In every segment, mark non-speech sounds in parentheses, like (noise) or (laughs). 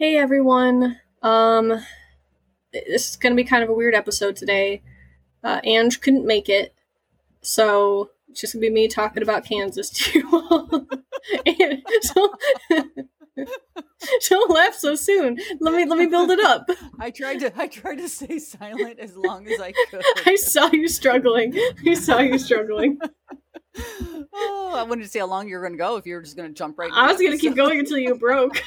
Hey everyone. Um this is going to be kind of a weird episode today. Uh Ange couldn't make it. So it's just going to be me talking about Kansas to you all. (laughs) and so Don't laugh so soon. Let me let me build it up. (laughs) I tried to I tried to stay silent as long as I could. (laughs) I saw you struggling. I saw you struggling. oh, I wanted to see how long you were going to go. If you were just going to jump right. I was going to keep going until you broke.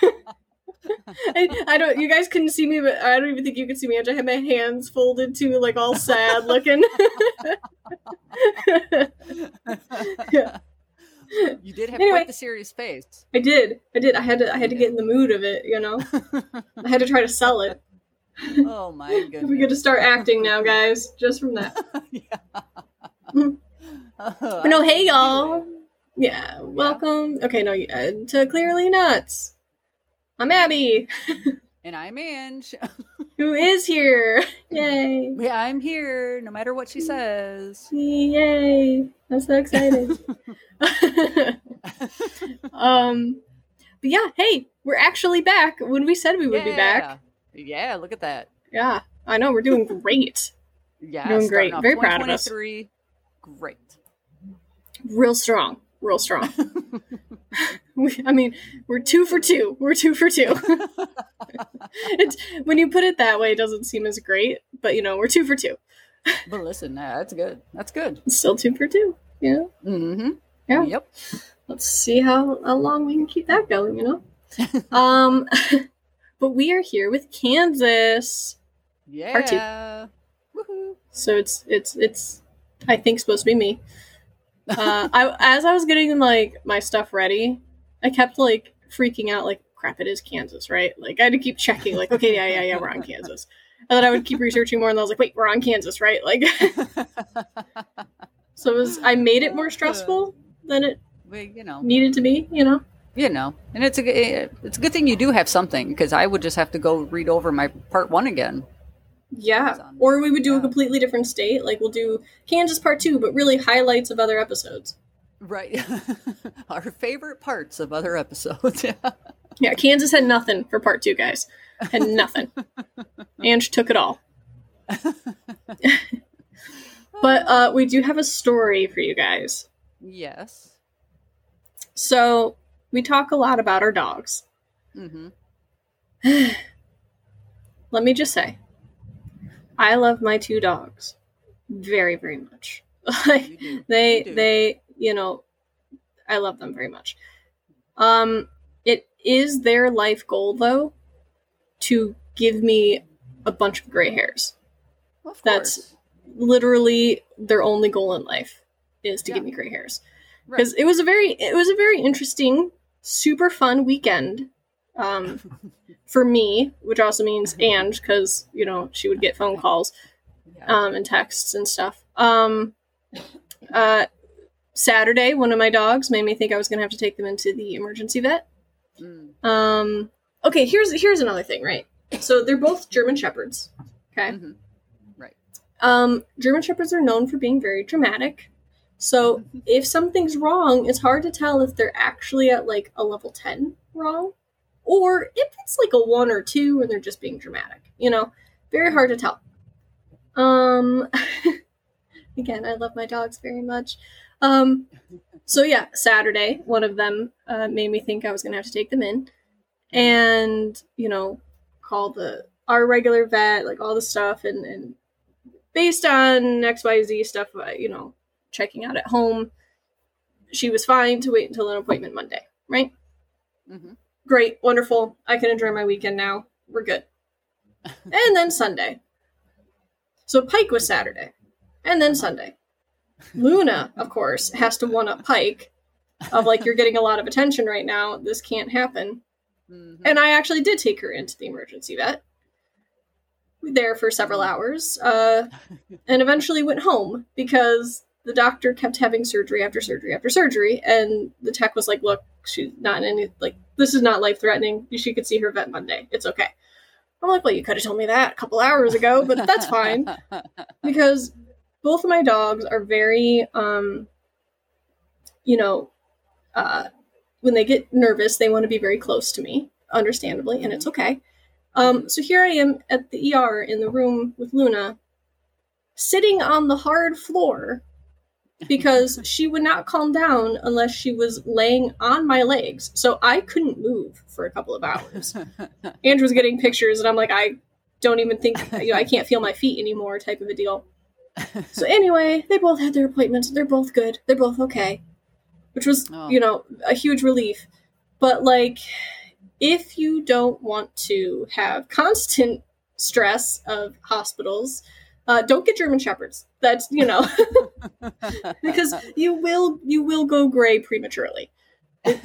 I, I, don't. You guys couldn't see me, but I don't even think you could see me. I had my hands folded too, like all sad looking. yeah. (laughs) You did have Anyway. quite the serious face. I did. I did. I had to. I had to get in the mood of it. You know. I had to try to sell it. oh my goodness. (laughs) We get to start acting now, guys. Just from that. (laughs) yeah. No, hey y'all. Yeah, welcome. Okay, no, uh, to Clearly Nuts. I'm Abby, And I'm Ange. (laughs) who is here. (laughs) Yay! Yeah, I'm here no matter what she says. Yay! I'm so excited. (laughs) um, but yeah, hey, we're actually back when we said we would be back. Yeah, look at that. Yeah, I know we're doing great. Yeah, Doing great. Very proud of us. 2023, Great. Real strong. Real strong. (laughs) We- I mean, we're two for two. We're two for two. (laughs) it's, when you put it that way, it doesn't seem as great, but you know, we're two for two. but listen, nah, that's good. That's good. It's still two for two. Yeah. Mm-hmm. Yeah. Yep. Let's see how, how long we can keep that going, you know? (laughs) um, but we are here with Kansas. Yeah. Part two. Woohoo. So it's, it's, it's, I think supposed to be me. Uh, I, as I was getting like my stuff ready, I kept like freaking out, like, crap, it is Kansas, right? Like, I had to keep checking, like, okay, yeah, yeah, yeah, we're on Kansas. And then I would keep researching more, and I was like, wait, we're on Kansas, right? Like, (laughs) so it was, I made it more stressful than it you know, needed to be, you know? you know, and it's a g- it's a good thing you do have something because I would just have to go read over my part one again. Yeah. Or we would do a completely different state. Like we'll do Kansas part two, but really highlights of other episodes. Right. (laughs) Our favorite parts of other episodes. (laughs) Yeah, Kansas had nothing for part two, guys. Had nothing. (laughs) Ange took it all. But uh, we do have a story for you guys. yes. So we talk a lot about our dogs. Mm-hmm. (sighs) Let me just say, I love my two dogs very, very much. Like, You (laughs) they You they you know i love them very much um it is their life goal though to give me a bunch of gray hairs Of that's- literally their only goal in life is to Yeah. give me gray hairs Right. because it was a very it was a very interesting super fun weekend um for me which also means and because you know she would get phone calls um, and texts and stuff. Um, uh, Saturday, one of my dogs made me think I was going to have to take them into the emergency vet. Mm. Um, okay, here's here's another thing, right? So they're both German shepherds. Okay. Mhm. Right. Um, German shepherds are known for being very dramatic. So if something's wrong, it's hard to tell if they're actually at like a level 10 wrong or if it's like a 1 or 2 and they're just being dramatic. You know, very hard to tell. Um (laughs) again, I love my dogs very much. Um so yeah, Saturday, one of them uh, made me think I was to have to take them in and, you know, call the our regular vet, like all the stuff and and based on XYZ stuff, uh, you know, checking out at home, she was fine to wait until an appointment Monday, right? Mhm. Great, wonderful. I can enjoy my weekend now. We're good. (laughs) and then Sunday. So Pike was Saturday. And then Sunday. Luna, of course, has to one up Pike of like, you're getting a lot of attention right now. This can't happen. Mhm. And I actually did take her into the emergency vet. There for several hours, uh, and eventually went home because the doctor kept having surgery after surgery after surgery, and the tech was like, "Look, she's not in any like this is not life threatening. She could see her vet Monday. It's okay." I'm like, "Well, you could have told me that a couple hours ago, but that's fine." (laughs) because both of my dogs are very um you know uh when they get nervous they want to be very close to me understandably, and it's okay. Um, so here I am at the ER in the room with Luna, sitting on the hard floor because she would not calm down unless she was laying on my legs. So I couldn't move for a couple of hours. (laughs) Andrew's getting pictures, and I'm like, I don't even think, you know, I can't feel my feet anymore, type of a deal. So anyway, they both had their appointments. They're both good. They're both okay, which was, Oh. you know, a huge relief. But like, if you don't want to have constant (laughs) stress of hospitals, uh, don't get German shepherds. That's you know (laughs) because you will you will go gray prematurely.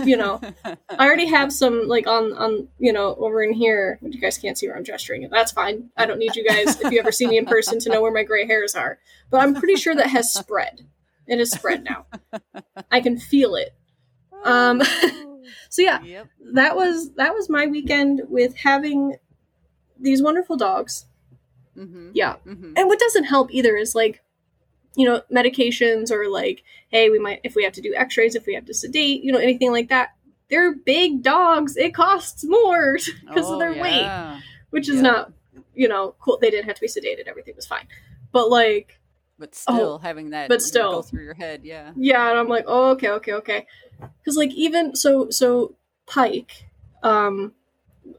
You know, I already have some like on on you know over in here. You guys can't see where I'm gesturing. That's fine. I don't need you guys if you ever see me in person to know where my gray hairs are. But I'm pretty sure that has spread. It has spread now. I can feel it. Um, (laughs) So yeah, Yep. that was that was my weekend with having these wonderful dogs. Mm-hmm. Yeah. Mm-hmm. And what doesn't help either is like, you know, medications or like, hey, we might if we have to do x-rays, if we have to sedate, you know, anything like that. They're big dogs. It costs more (laughs) because of their weight, Oh, which is Yeah. not, you know, cool. They didn't have to be sedated. Everything was fine. But like, But still Oh, having that but still. go through your head, yeah. yeah, and I'm like, oh, okay, okay, okay. Because like even so, so Pike, um,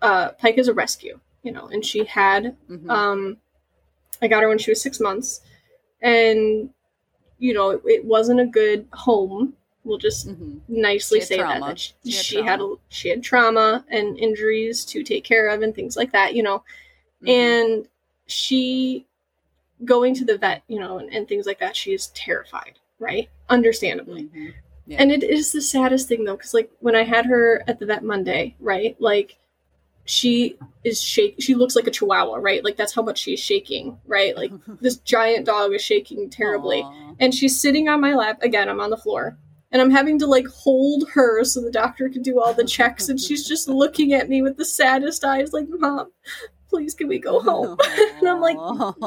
uh, Pike is a rescue, you know, and she had Mhm. Um, I got her when she was six months, and you know it, it wasn't a good home. We'll just Mhm. nicely say trauma. that, that she, She had she had she had trauma and injuries to take care of and things like that. You know, Mhm. and she going to the vet, you know, and, and things like that. She is terrified, right? Understandably. Mhm. Yeah. And it is the saddest thing though, because like when I had her at the vet Monday, right? Like she is shake. She looks like a chihuahua, right? Like that's how much she's shaking, right? Like (laughs) this giant dog is shaking terribly, Aw. and she's sitting on my lap. Again, I'm on the floor, and I'm having to like hold her so the doctor can do all the checks, and she's just (laughs) looking at me with the saddest eyes, like, "Mom, please, can we go home?" (laughs) And I'm like,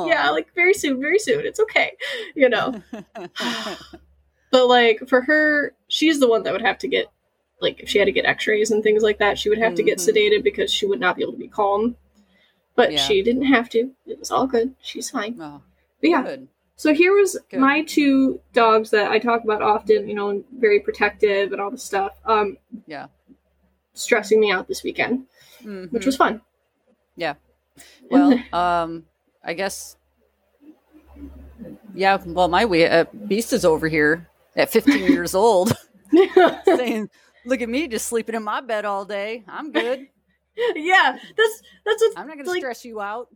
yeah, like very soon, very soon. It's okay, you know. But like for her, she's the one that would have to get like if she had to get x-rays and things like that, she would have to get Mhm. sedated because she would not be able to be calm. But Yeah. she didn't have to. It was all good. She's fine. Oh, But yeah. good. So here was Good. my two dogs that I talk about often, you know, and very protective and all this stuff. Um Yeah. stressing me out this weekend, which Mhm. was fun. Yeah. Well, (laughs) um, I guess. Yeah, well, my we uh, beast is over here at 15 years old, (laughs) (laughs) saying, "Look at me, just sleeping in my bed all day. I'm good. (laughs) yeah, that's that's what I'm not going to like stress you out."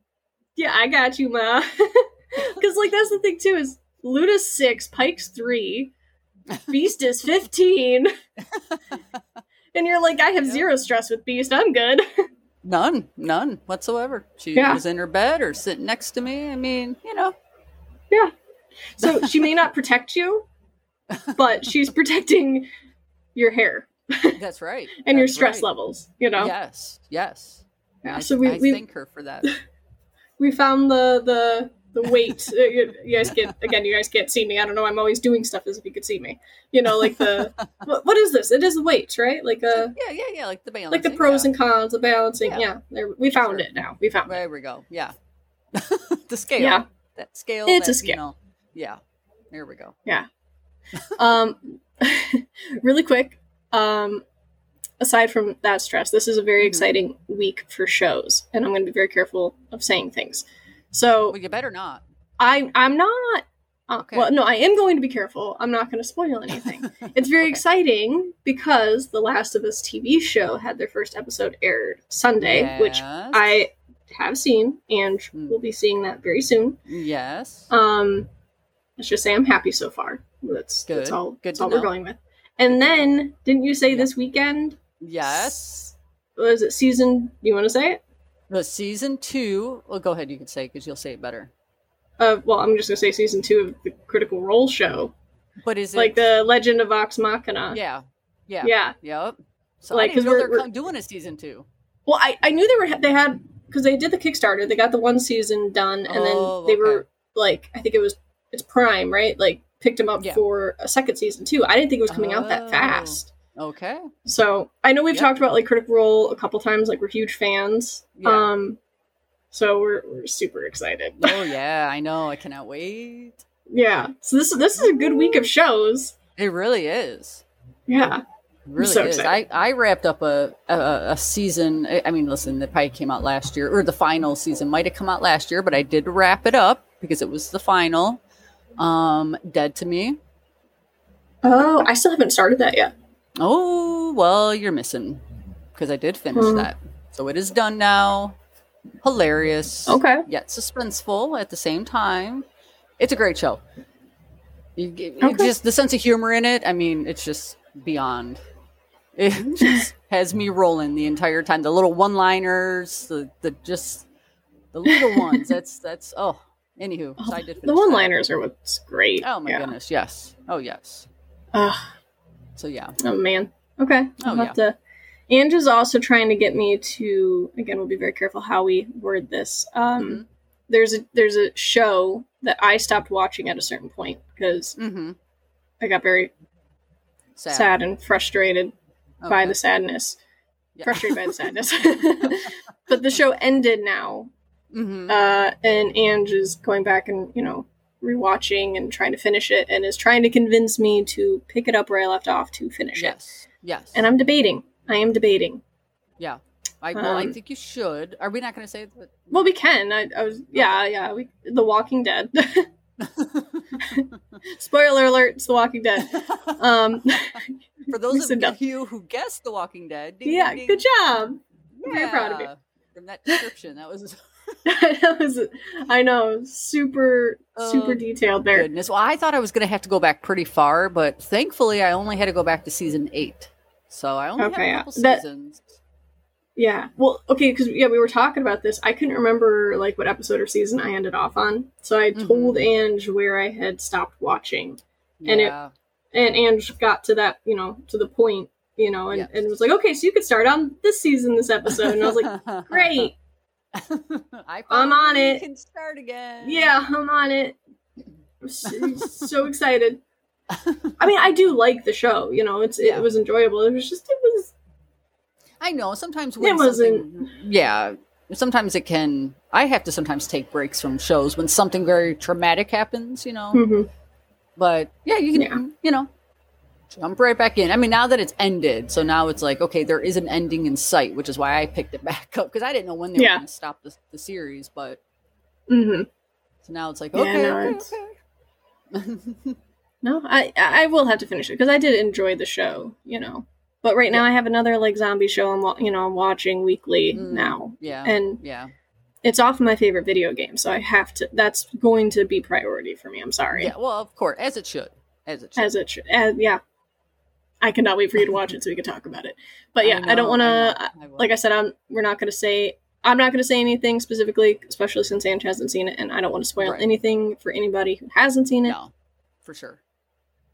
Yeah, I got you, ma. (laughs) Because like that's the thing too is Luna's six, Pike's three, (laughs) Beast is fifteen, and you're like, I have Yep. zero stress with Beast. I'm good. None, none whatsoever. She Yeah. was in her bed or sitting next to me. I mean, you know, yeah. So she may not protect you, but she's protecting your hair that's right. (laughs) and your stress right. levels. You know. Yes, yes. Yeah, I, so we- I we- thank her for that. (laughs) We found the the the weight. Uh, you, guys get again. You guys can't see me. I don't know. I'm always doing stuff as if you could see me. You know, like the (laughs) what, what is this? It is the weights, right? Like a yeah, yeah, yeah. Like the balance. like the pros yeah. and cons, the balancing. Yeah. Yeah, there, we found Sure. it now. We found it. There we go. Yeah. the scale. Yeah. That scale. It's a scale. You know, yeah. There we go. Yeah. um, really quick. Um, aside from that stress, this is a very Mhm. exciting week for shows, and I'm going to be very careful of saying things. So Well, you better not. I I'm not. Uh, Okay. Well, no, I am going to be careful. I'm not going to spoil anything. (laughs) it's very Okay. exciting because the Last of Us TV show had their first episode aired Sunday, which I have seen and Mm. will be seeing that very soon. Yes. Um, let's just say I'm happy so far. That's Good. that's all. Good that's all we're going with. And then, didn't you say Yeah. this weekend? yes. Was it season? You want to say it? The season two. Well, go ahead. You can say because you'll say it better. Uh, well, I'm just gonna say season two of the Critical Role show, But is it like the Legend of Vox Machina. Yeah. Yeah. Yeah. Yep. So Like, I 'cause didn't know we're- they're we're- doing a season two. Well, I, I knew they were they had because they did the Kickstarter. They got the one season done, and Oh, then they were like, I think it was it's Prime, right? Like picked him up Yeah. for a second season too. I didn't think it was coming out that Oh. fast. Okay. So I know we've Yep. talked about like Critical Role a couple times. Like we're huge fans. Yeah. Um, so we're we're super excited. Oh yeah, I know. I cannot wait. yeah. So this is this is a good week of shows. It really is. Yeah. It really so is. excited. I, I wrapped up a, a a season. I mean, listen, the probably came out last year, or the final season might have come out last year, but I did wrap it up because it was the final. Um, Dead to Me. Oh, I still haven't started that yet. Oh well, you're missing because I did finish Hmm. that, so it is done now. Hilarious. Okay. yet suspenseful at the same time. It's a great show. You it Okay. just the sense of humor in it. I mean, it's just beyond. (laughs) It just has me rolling the entire time. The little one-liners, the the just the little ones. (laughs) That's that's oh. Anywho, so I did The one-liners are what's great. Oh my yeah. goodness, yes. Oh yes. Ugh. So yeah. Oh man. Okay. Oh, I'll have to. Ange is also trying to get me to. Again, we'll be very careful how we word this. Um, Mhm. There's a there's a show that I stopped watching at a certain point because Mm-hmm. I got very Sad. sad and frustrated by the sadness. Yeah. Frustrated by the (laughs) sadness. (laughs) but the show ended now, Mhm. uh, and Ange is going back and you know rewatching and trying to finish it, and is trying to convince me to pick it up where I left off to finish it. Yes. Yes. And I'm debating. I am debating. yeah. I well, I Um, think you should. Are we not going to say that? Well, we can. I, I was, yeah, yeah. We, The Walking Dead. (laughs) (laughs) Spoiler alert: It's The Walking Dead. (laughs) Um, For those of up. you who guessed The Walking Dead, ding, yeah, ding, good ding. job. I'm very proud of you. From that description, that was (laughs) that was, I know, super, super Oh, detailed there. goodness. Well, I thought I was going to have to go back pretty far, but thankfully, I only had to go back to season eight. So I only Okay, have a couple That- seasons. Yeah. Well, okay, because yeah, we were talking about this. I couldn't remember like what episode or season I ended off on, so I Mhm. told Ange where I had stopped watching, and it- and Ange got to that, you know, to the point, you know, and, Yes. and was like, okay, so you could start on this season, this episode, and I was like, (laughs) great, I'm on it. Can start again. yeah, I'm on it. I'm so, so excited. I mean, I do like the show, you know, it's Yeah. it was enjoyable. It was just it was I know sometimes when It wasn't- yeah, sometimes it can. I have to sometimes take breaks from shows when something very traumatic happens, you know. mhm. But yeah, you can, Yeah. you know, jump right back in. I mean, now that it's ended, so now it's like, okay, there is an ending in sight, which is why I picked it (laughs) back up because I didn't know when they Yeah. were going to stop the, the series. But Mhm. so now it's like, Yeah, okay, no, okay, okay. (laughs) (laughs) No, I I will have to finish it because I did enjoy the show, you know. But right now I have another like zombie show I'm you know I'm watching weekly Mm. now, yeah, and yeah, it's off my favorite video game, so I have to. That's going to be priority for me. I'm sorry, yeah. Well, of course, as it should, as it should. as it should. As, yeah, I cannot wait for you to watch it so we can talk about it. But yeah, I, don't want to. know, I. Like I said, I'm. We're not going to say. I'm not going to say anything specifically, especially since Ange hasn't seen it, and I don't want to spoil Right. anything for anybody who hasn't seen it. no, for sure.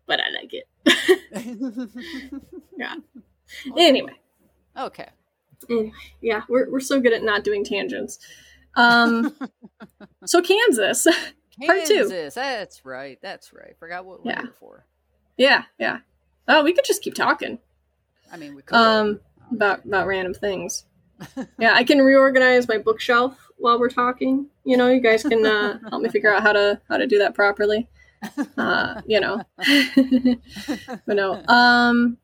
But I like it. (laughs) Yeah. Anyway. okay. yeah, we're, we're so good at not doing tangents. Um, (laughs) so Kansas, (laughs) Part two. Kansas. That's right. That's right. Forgot what we Yeah. were here for. yeah, yeah. Oh, we could just keep talking I mean, we could. um, about about random things. (laughs) Yeah, I can reorganize my bookshelf while we're talking. You know, you guys can uh, (laughs) help me figure out how to how to do that properly. Uh, you know, (laughs) but no. Um,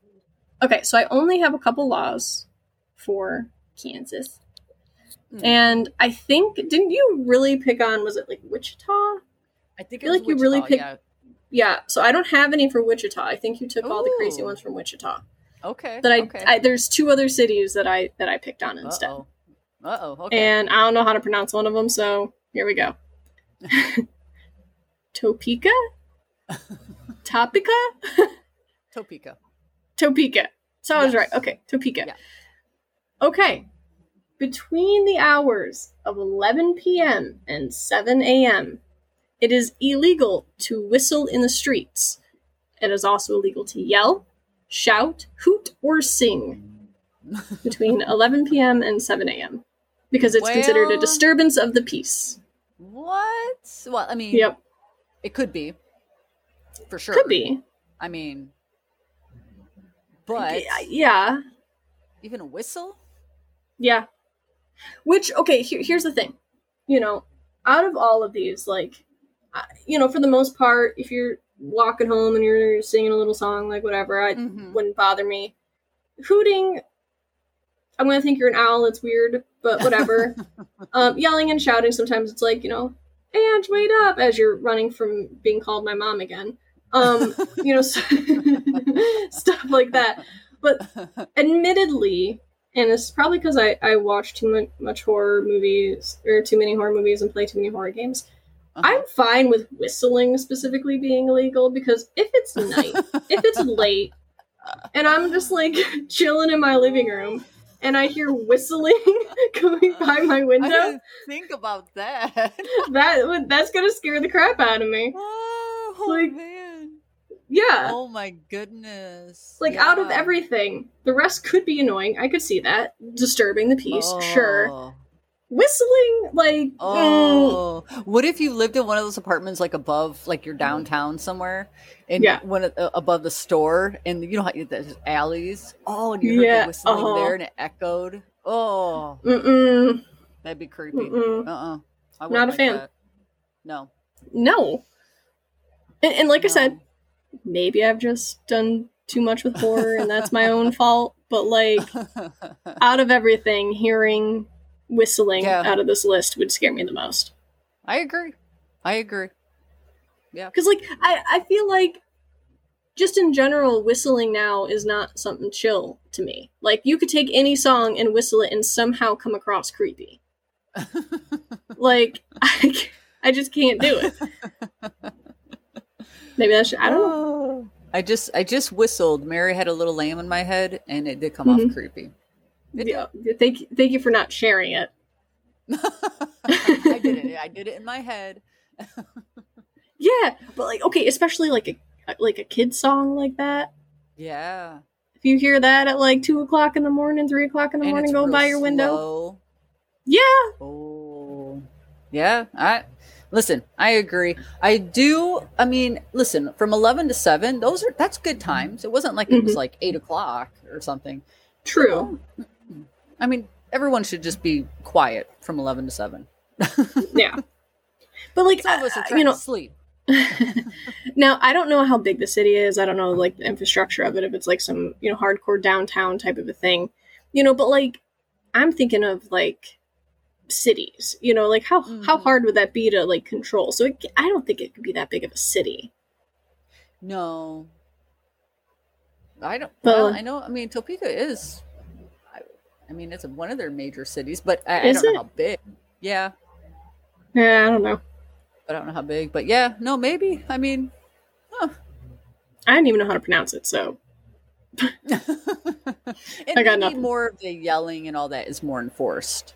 okay, so I only have a couple laws for Kansas. Hmm. And I think didn't you really pick on was it like Wichita? I think feel it was like you really picked- yeah. Yeah, so I don't have any for Wichita. I think you took all the crazy ones from Wichita. Okay. That I, okay. I there's two other cities that I that I picked on instead. Uh-oh. Uh-oh. Okay. And I don't know how to pronounce one of them, so here we go. (laughs) Topeka? (laughs) Topeka? Topeka. Topeka. So I was right. Okay, Topeka. Yeah. Okay. Between the hours of 11 p.m. and 7 a.m., it is illegal to whistle in the streets. It is also illegal to yell, shout, hoot, or sing (laughs) between 11 p.m. and 7 a.m. because it's considered a disturbance of the peace. What? Well, I mean, Yep, it could be. For sure. could be. I mean, But yeah, even a whistle? yeah. Which okay, here, here's the thing. You know, out of all of these, like, you know, for the most part, if you're walking home and you're singing a little song, like whatever, I Mhm. wouldn't bother me. Hooting, I'm gonna think you're an owl. It's weird, but whatever. (laughs) um, yelling and shouting, sometimes it's like you know, Ange, wait up, as you're running from being called my mom again. Um, you know, (laughs) stuff like that. But admittedly, and it's probably because I, I watch too much, much horror movies or too many horror movies and play too many horror games. Uh-huh. I'm fine with whistling specifically being illegal because if it's night, (laughs) if it's late, and I'm just like (laughs) chilling in my living room and I hear whistling (laughs) coming by my I window, think about that. that that's gonna scare the crap out of me. oh Like, man. Yeah. Oh my goodness. Like out of everything, the rest could be annoying. I could see that disturbing the peace. Sure, Oh. Whistling like mm, Oh, what if you lived in one of those apartments like above, like you're downtown somewhere, and Yeah. one uh, above the store, and you know how you, there's alleys. Oh, and you heard Yeah, the whistling uh-huh. there, and it echoed. Oh, mm-mm, that'd be creepy. mm-mm. Uh, uh I Not a like fan. that. No. no. And, and like I said, maybe I've just done too much with horror, and that's my own (laughs) fault. But like (laughs) out of everything, hearing whistling Yeah. out of this list would scare me the most. I agree. I agree. Yeah. Because like I, I feel like just in general, whistling now is not something chill to me. Like you could take any song and whistle it and somehow come across creepy. (laughs) Like I, I just can't do it. (laughs) Maybe that's I don't know. know. I just I just whistled. Mary had a little lamb in my head, and it did come Mhm. off creepy. It Yeah, thank thank you for not sharing it. I did it. (laughs) I did it in my head. (laughs) Yeah, but like okay, especially like a like a kid song like that. Yeah. If you hear that at like two o'clock in the morning, three o'clock in the And morning, going by your window. slow. Yeah, Oh. Yeah. I listen, I agree. I do I mean, listen, from eleven to seven, those are that's good times. It wasn't like it was Mhm. like eight o'clock or something. true. I mean, everyone should just be quiet from eleven to seven. (laughs) Yeah, but like Some of us are uh, trying you know, to sleep. (laughs) now I don't know how big the city is. I don't know like the infrastructure of it. If it's like some you know hardcore downtown type of a thing, you know. But like I'm thinking of like cities. You know, like how how Mhm. hard would that be to like control? So it, I don't think it could be that big of a city. No. I don't. But- well, I know. I mean, Topeka is. I, mean, it's one of their major cities, but I, I don't it? know how big. Yeah, Yeah, I don't know. I don't know how big, but yeah, no, maybe. I mean, I didn't even know how to pronounce it. So (laughs) I got maybe nothing. more of the yelling and all that is more enforced.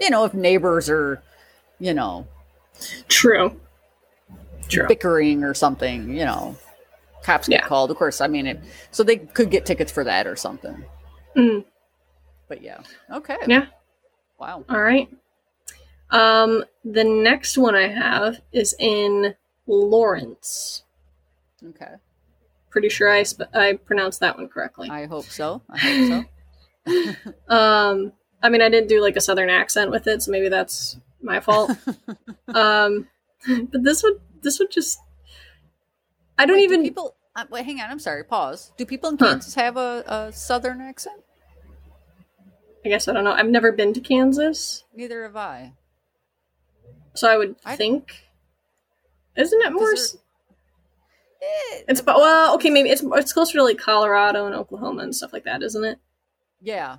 You know, if neighbors are, you know, true. True. bickering or something, you know, cops get Yeah. called. Of course, I mean it. So they could get tickets for that or something. Mm, But yeah, okay. Yeah. Wow. all right. Um, the next one I have is in Lawrence. Okay. Pretty sure I sp- I pronounced that one correctly. I hope so. I hope so. (laughs) (laughs) Um, I mean, I didn't do like a southern accent with it, so maybe that's my fault. (laughs) um, but this would this would just I don't Wait, do even people. Uh, wait, hang on. I'm sorry. Pause. Do people in Huh. Kansas have a, a southern accent? I guess I don't know. I've never been to Kansas, Neither have I. so I would I- think. Isn't it more? Does s- It's about well, okay, maybe it's it's closer to like Colorado and Oklahoma and stuff like that, isn't it? Yeah,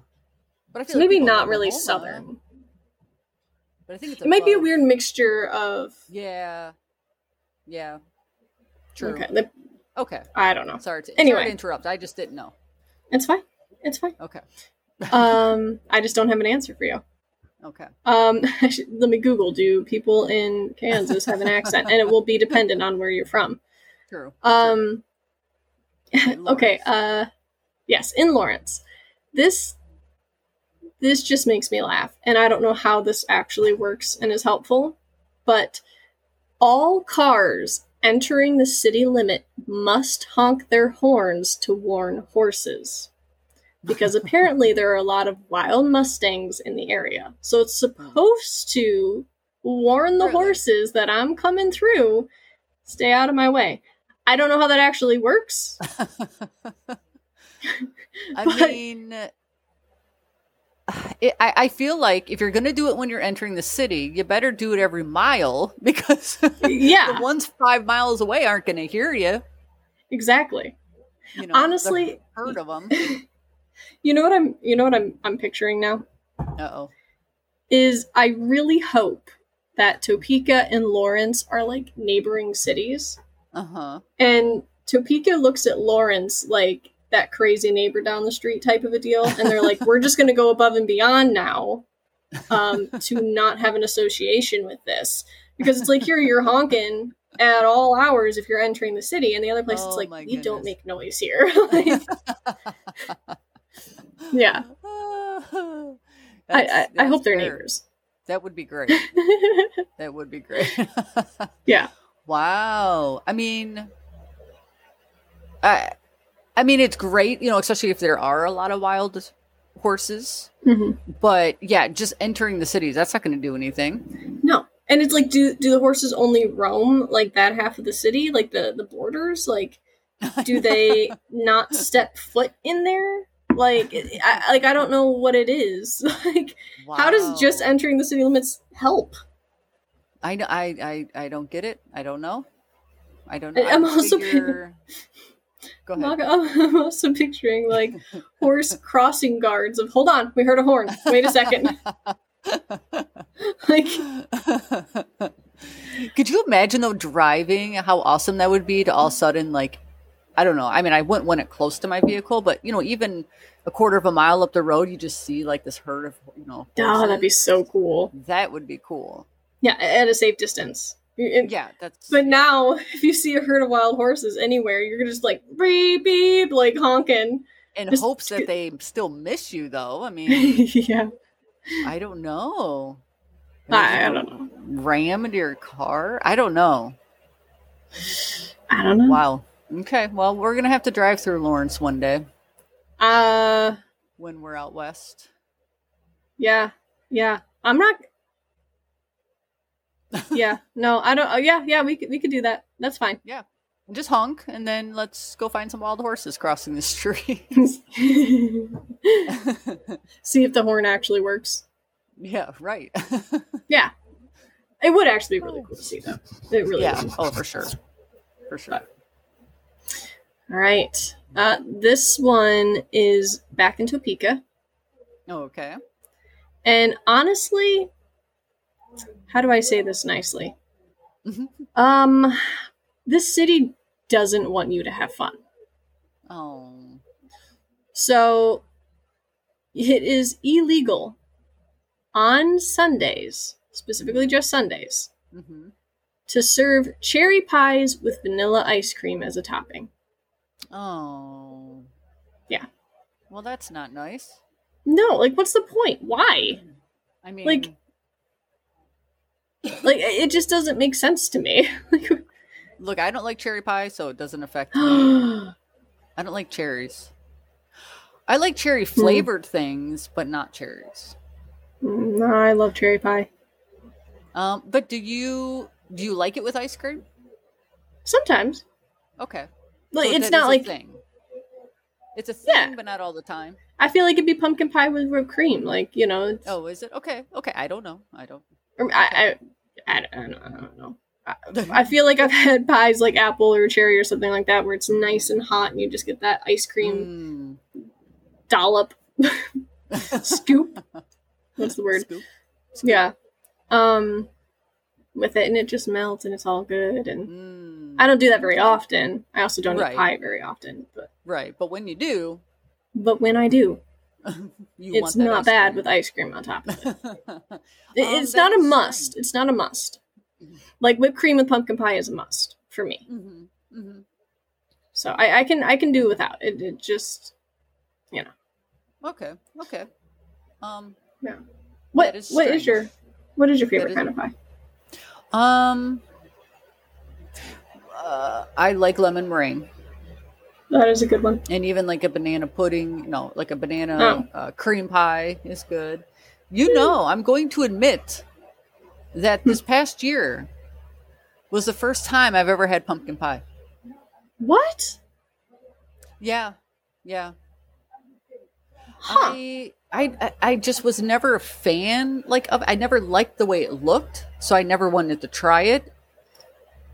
but I feel So like maybe not really Oklahoma- southern. But I think it's It might be a weird mixture of. Yeah. Yeah. True. Okay, Okay. I don't know. Sorry to, Anyway. sorry to interrupt. I just didn't know. It's fine. It's fine. Okay. (laughs) Um, I just don't have an answer for you. Okay. Um, (laughs) should- let me Google. Do people in Kansas have an accent? And it will be dependent on where you're from. True. Um, In (laughs) okay. Uh, yes, in Lawrence. This this just makes me laugh, and I don't know how this actually works and is helpful, but all cars entering the city limit must honk their horns to warn horses. Because apparently there are a lot of wild mustangs in the area. So it's oh. supposed to warn the Really? horses that I'm coming through. Stay out of my way. I don't know how that actually works. (laughs) I (laughs) But- mean, (sighs) it, I, I feel like if you're going to do it when you're entering the city, you better do it every mile (laughs) because Yeah, the ones five miles away aren't going to hear you. exactly. You know, Honestly, heard of them. You know what I'm you know what I'm I'm picturing now Uh oh. is I really hope that Topeka and Lawrence are like neighboring cities. Uh huh. And Topeka looks at Lawrence like that crazy neighbor down the street type of a deal. And they're like, we're just going to go above and beyond now um, to (laughs) not have an association with this. Because it's like, here you're honking at all hours if you're entering the city. And the other place, it's Oh like, my we don't make noise here. (laughs) Like, (laughs) yeah. (laughs) I, I, I hope they're fair. neighbors. That would be great. (laughs) That would be great. (laughs) yeah. Wow. I mean, I, I mean, it's great, you know, especially if there are a lot of wild horses. hmm But yeah, just entering the cities, that's not going to do anything. No. And it's like, do do the horses only roam like that half of the city, like the the borders? Like, do they not step foot in there? Like, I, like I don't know what it is. (laughs) Like, how does just entering the city limits help? I, kn- I, I, I don't get it. I don't know. I don't know. I'm also figure- (laughs) Go ahead. I'm also picturing like (laughs) horse crossing guards of hold on, we heard a horn. Wait a second. like, Could you imagine though driving? How awesome that would be to all of a sudden like, I don't know. I mean, I wouldn't want it close to my vehicle, but you know, even a quarter of a mile up the road, you just see like this herd of you know. oh, that'd be so cool. That would be cool. Yeah, at a safe distance. Yeah, that's. But now, (laughs) if you see a herd of wild horses anywhere, you're just like beep beep, like honking. in just- hopes that they still miss you, though. I mean, (laughs) yeah, I don't know. I, I don't know. Ram into your car? I don't know. I don't know. Wow. Okay. Well, we're gonna have to drive through Lawrence one day Uh, when we're out west. yeah, yeah. I'm not. (laughs) Yeah, no, I don't. Oh, yeah, yeah. We could we could do that. That's fine. Yeah. Just honk, and then let's go find some wild horses crossing the street. (laughs) (laughs) see if the horn actually works. yeah. Right. Yeah, it would actually be really cool to see though. It really yeah. would. Oh, for sure. For sure. All right. Uh, this one is back in Topeka. Okay. And honestly, how do I say this nicely? Mhm. Um, this city doesn't want you to have fun. Oh. So it is illegal on Sundays, specifically just Sundays, hmm to serve cherry pies with vanilla ice cream as a topping. Oh. Yeah. Well, that's not nice. No, like what's the point? Why? I mean, Like- Like it just doesn't make sense to me. (laughs) look, I don't like cherry pie, so it doesn't affect me. (gasps) I don't like cherries. I like cherry Hmm. flavored things, but not cherries. no, I love cherry pie. Um, but do you do you like it with ice cream? Sometimes. Okay, Like So it's not like thing. It's a thing, Yeah. but not all the time. I feel like it'd be pumpkin pie with whipped cream. Like, you know, it's, Oh, is it okay? Okay, I don't know. I don't. or I, I, I, I, don't, I don't know. I, I feel like I've had pies like apple or cherry or something like that where it's nice and hot and you just get that ice cream dollop Mm. (laughs) scoop. (laughs) What's the word? Scoop. Yeah. Um, with it and it just melts and it's all good. And Mm. I don't do that very often. I also don't Right. eat pie very often. But Right, but when you do, but when I do, (laughs) you it's not bad with ice cream on top of it. (laughs) Um, it's not a must. strange. It's not a must. Like whipped cream with pumpkin pie is a must for me. Mhm, mhm. So I, I can I can do without it. It just you know. Okay, okay. Um, Yeah. what is what is your what is your favorite is- kind of pie? Um, uh, I like lemon meringue. That is a good one. and even like a banana pudding, no, like a banana uh, cream pie is good. You know, I'm going to admit that this past year was the first time I've ever had pumpkin pie. What? Yeah, yeah. Huh. I, I I- just was never a fan like of. I never liked the way it looked, so I never wanted to try it.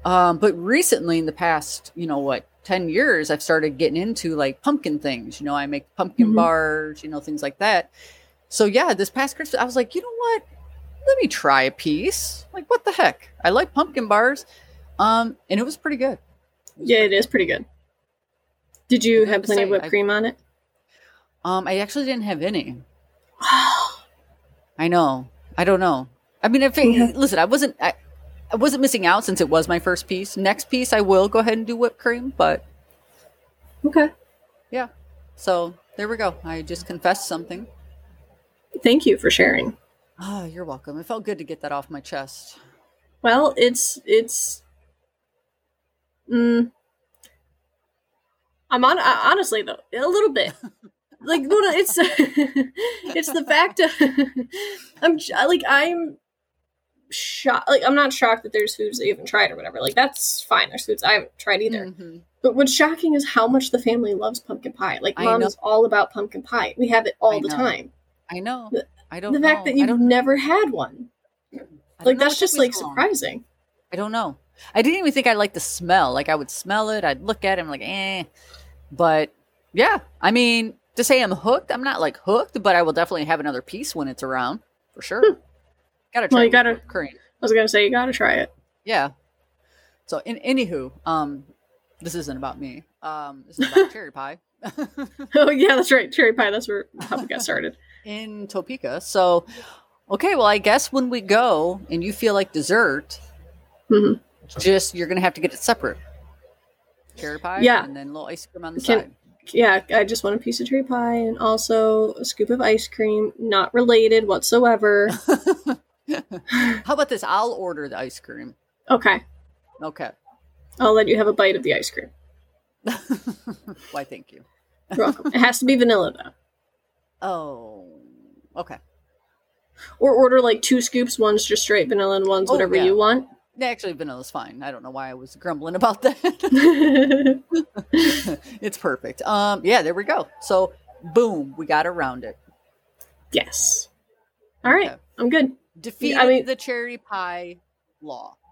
Um, but recently, in the past, you know what, ten years, I've started getting into like pumpkin things. You know, I make pumpkin Mhm. bars, you know, things like that. So yeah, this past Christmas, I was like, you know what? Let me try a piece. Like, what the heck? I like pumpkin bars, um, and it was pretty good. Yeah, it is pretty good. Did you have plenty of say, whipped I- cream on it? Um, I actually didn't have any. I know. I don't know. I mean, it, Yeah. listen, I wasn't. I, I wasn't missing out since it was my first piece. Next piece, I will go ahead and do whipped cream. But okay. yeah, so there we go. I just confessed something. Thank you for sharing. Ah, you're welcome. It felt good to get that off my chest. Well, it's it's. Mm, I'm on I- honestly though a little bit (laughs) like no, no, it's (laughs) it's the fact of (laughs) I'm like I'm shocked like I'm not shocked that there's foods that you haven't tried or whatever like that's fine there's foods I haven't tried either Mhm. but what's shocking is how much the family loves pumpkin pie like mom is all about pumpkin pie we have it all I the know. time I know. The- I don't the know. fact that you've never had one like that's just like so long. surprising I don't know. I didn't even think I liked the smell. Like I would smell it, I'd look at it, I'm like, eh. But yeah, I mean, to say I'm hooked, I'm not like hooked, but I will definitely have another piece when it's around for sure. Gotta try. Hmm. Well, you gotta- cream. I was gonna say you gotta try it Yeah. So, in anywho, um, this isn't about me. Um, this is about (laughs) cherry pie (laughs) oh yeah that's right cherry pie that's where how we got started (laughs) in Topeka. So, okay, well, I guess when we go and you feel like dessert, Mhm. just you're gonna have to get it separate. Cherry pie, Yeah. and then a little ice cream on the Can- side. Yeah, I just want a piece of tree pie and also a scoop of ice cream, not related whatsoever. (laughs) (laughs) How about this? I'll order the ice cream. okay, Okay. I'll let you have a bite of the ice cream. (laughs) Why? Thank you. You're welcome. it has to be vanilla though, Oh, okay. or order like two scoops. One's just straight vanilla, and one's Oh, whatever yeah. you want. Actually, vanilla's fine. I don't know why I was grumbling about that. (laughs) (laughs) it's perfect. Um, yeah, there we go. So, boom, we got around it. yes. All right, Okay. I'm good. Defeated I mean- the cherry pie law. (laughs)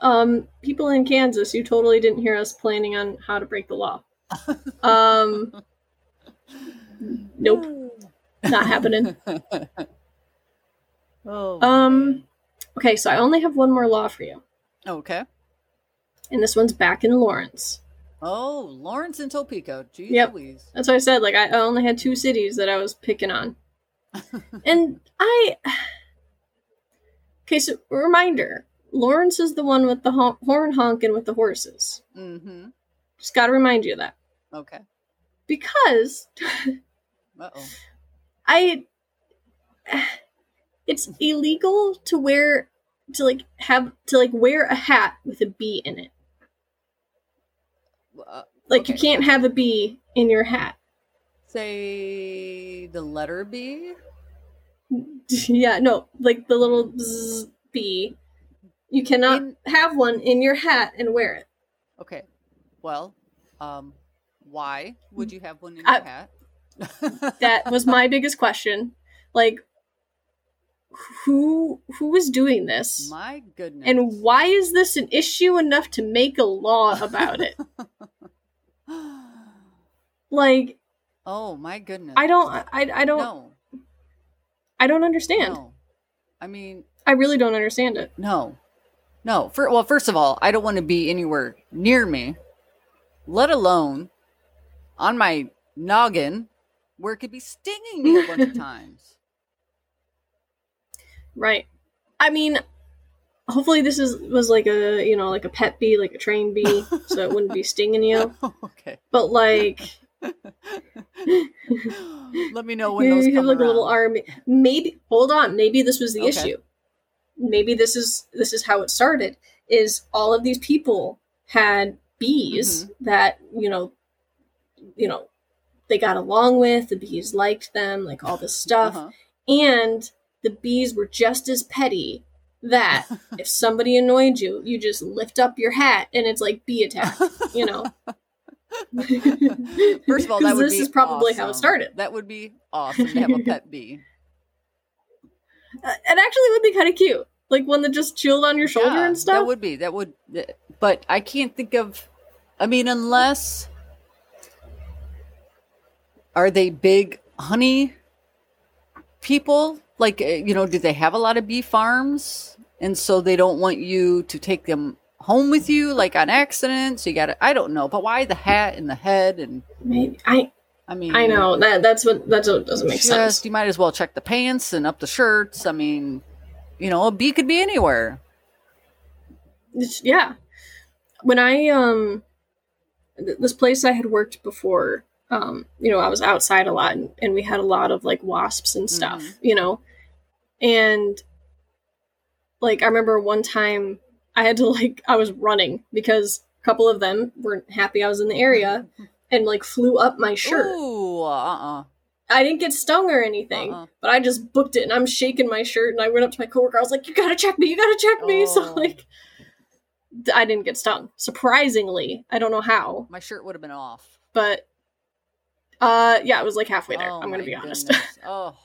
Um, people in Kansas, you totally didn't hear us planning on how to break the law. Um, nope, not happening. oh. Um, okay, so I only have one more law for you, Okay. and this one's back in Lawrence. Oh, Lawrence and Topeka. Jeez Yep. Louise. That's what I said. Like I only had two cities that I was picking on, (laughs) and I. Okay, so reminder: Lawrence is the one with the hon- horn honking with the horses. Mm-hmm. Just got to remind you of that Okay. because (laughs) Uh oh. I. It's illegal to wear to like have to like wear a hat with a bee in it. Uh, Like you can't have a bee in your hat. say the letter B. (laughs) yeah, no, like the little bzz bee. You cannot In- have one in your hat and wear it. Okay. Well, um, why would you have one in I- your hat? (laughs) That was my biggest question. Like who who is doing this? My goodness. And why is this an issue enough to make a law about it? (laughs) Like oh my goodness. I don't I, I don't No. I don't understand. No. I mean, I really don't understand it. no. No. For, well, first of all, I don't want to be anywhere near me, let alone on my noggin where it could be stinging me a bunch of (laughs) times. Right. I mean, hopefully this is was like a you know like a pet bee, like a trained bee, so it wouldn't be (laughs) stinging you. (laughs) okay. But like (laughs) Let me know when you those have like a little army. Maybe hold on. Maybe this was the Okay. issue. Maybe this is this is how it started. Is all of these people had bees Mm-hmm. that you know you know, they got along with, the bees liked them, like all this stuff. Uh-huh. And the bees were just as petty that (laughs) if somebody annoyed you, you just lift up your hat and it's like bee attack, you know. (laughs) First of all, (laughs) that would this be is probably how it started. That would be awesome to have a pet bee. Uh, it actually would be kind of cute, like one that just chilled on your shoulder Yeah, and stuff. That would be that would, but I can't think of. I mean, unless are they big honey people? Like, uh, you know, do they have a lot of bee farms, and so they don't want you to take them home with you, like on accident? So you got to. I don't know, but why the hat and the head and Maybe I I mean, I know that that's what that's what doesn't make just, sense. You might as well check the pants and up the shirts. I mean, you know, a bee could be anywhere. It's- yeah, when I um th- this place I had worked before, um, you know, I was outside a lot and, and we had a lot of like wasps and stuff, Mhm. you know, and like I remember one time I had to (laughs) like I was running because a couple of them weren't happy I was in the area (laughs) and like flew up my shirt. Ooh, uh-uh. I didn't get stung or anything, Uh-uh. but I just booked it and I'm shaking my shirt and I went up to my coworker. I was like, "You gotta check me! You gotta check me!" (laughs) So Oh. like, I didn't get stung. Surprisingly, I don't know how, My shirt would have been off. but uh, yeah, it was like halfway there. Oh, I'm gonna be honest. goodness. (laughs) Oh.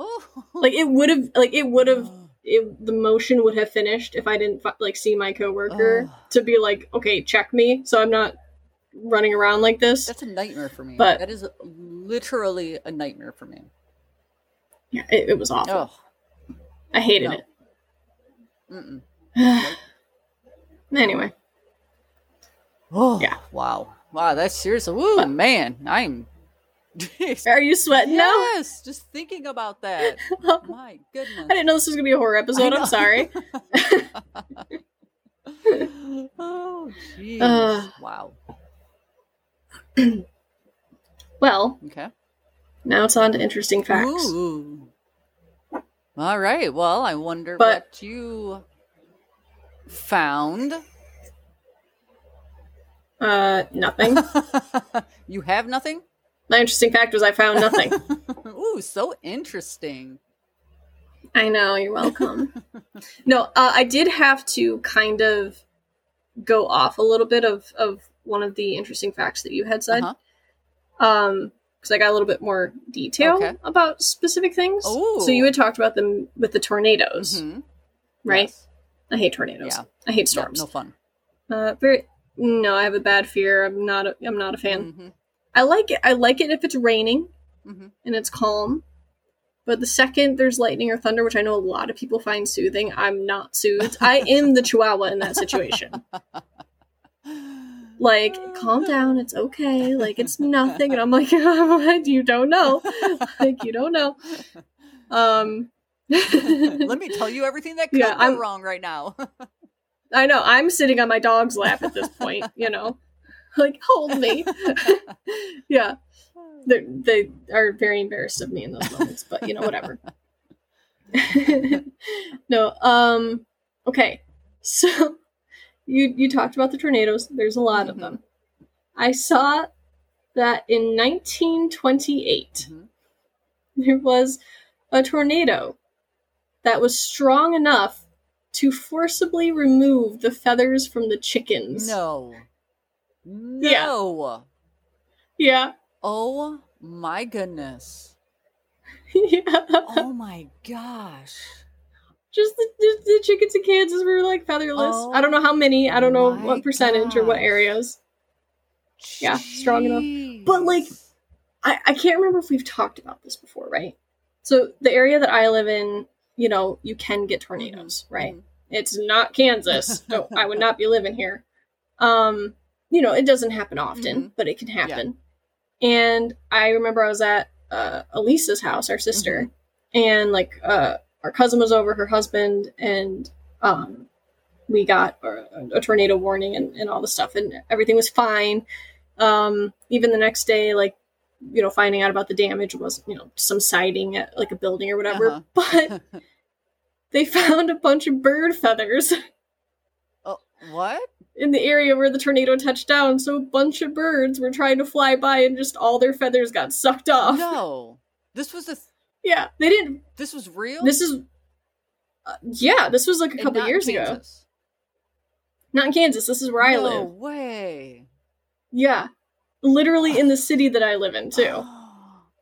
Oh. like it would have, like it would have, it, the motion would have finished if I didn't like see my coworker Oh. to be like, "Okay, check me," so I'm not running around like this. That's a nightmare for me. But- that is literally a nightmare for me. Yeah, it, it was awful. Oh. I hated No. It. (sighs) anyway. Oh. Yeah. Wow. Wow. That's serious. Ooh, man. I'm. (laughs) (laughs) Are you sweating now? yes. Just thinking about that. Oh (laughs) my goodness. I didn't know this was gonna be a horror episode. I'm sorry. oh, jeez. Uh. wow. (clears throat) Well, Okay. now it's on to interesting facts. Ooh. All right. Well, I wonder But- what you found. Uh, nothing. (laughs) you have nothing? My interesting fact was I found nothing. (laughs) Ooh, so interesting. I know. You're welcome. no, uh, I did have to kind of go off a little bit of of one of the interesting facts that you had said. Uh-huh. Um, because I got a little bit more detail Okay. about specific things. Ooh. So you had talked about them with the tornadoes, Mhm. right? Yes. I hate tornadoes. Yeah. I hate storms. no fun. Uh, very. No, I have a bad fear. I'm not. A, I'm not a fan. Mhm. I like it. I like it if it's raining Mhm. and it's calm. But the second there's lightning or thunder, which I know a lot of people find soothing, I'm not soothed. I am the chihuahua in that situation. (laughs) Like, calm down, it's okay. Like, it's nothing. And I'm like? (laughs) You don't know. (laughs) Like, you don't know. Um, Let me tell you everything that could Yeah, go I'm- wrong right now. I know. I'm sitting on my dog's lap at this point, (laughs) you know? Like, hold me. (laughs) yeah. They're, they are very embarrassed of me in those moments, but you know, whatever. (laughs) no, um, okay. So you you talked about the tornadoes. There's a lot of Mhm. them. I saw that in 1928 Mhm. there was a tornado that was strong enough to forcibly remove the feathers from the chickens. No. Yeah. No. Yeah. Oh my goodness. (laughs) yeah. Oh my gosh. Just the, the, the chickens in Kansas were like featherless. Oh I don't know how many. I don't know what percentage or what gosh. areas. Yeah, strong enough. But, like, I, I can't remember if we've talked about this before, right? So the area that I live in, you know, you can get tornadoes, right? Mhm. It's not Kansas. (laughs) no, I would not be living here. Um, you know, it doesn't happen often, Mhm. but it can happen. And I remember I was at uh, Elisa's house, our sister, and like uh, our cousin was over, her husband, and um, we got a, a tornado warning and, and all the stuff, and everything was fine. Um, even the next day, like you know, finding out about the damage was you know some siding at like a building or whatever, Uh-huh. but (laughs) they found a bunch of bird feathers (laughs) What? in the area where the tornado touched down. So a bunch of birds were trying to fly by, and just all their feathers got sucked off. No. This was a. Th- Yeah, they didn't. this was real. This is. Uh, yeah, this was like a couple years ago. Not in Kansas. This is where I no live. way. Yeah, literally in the (gasps) city that I live in too. (gasps)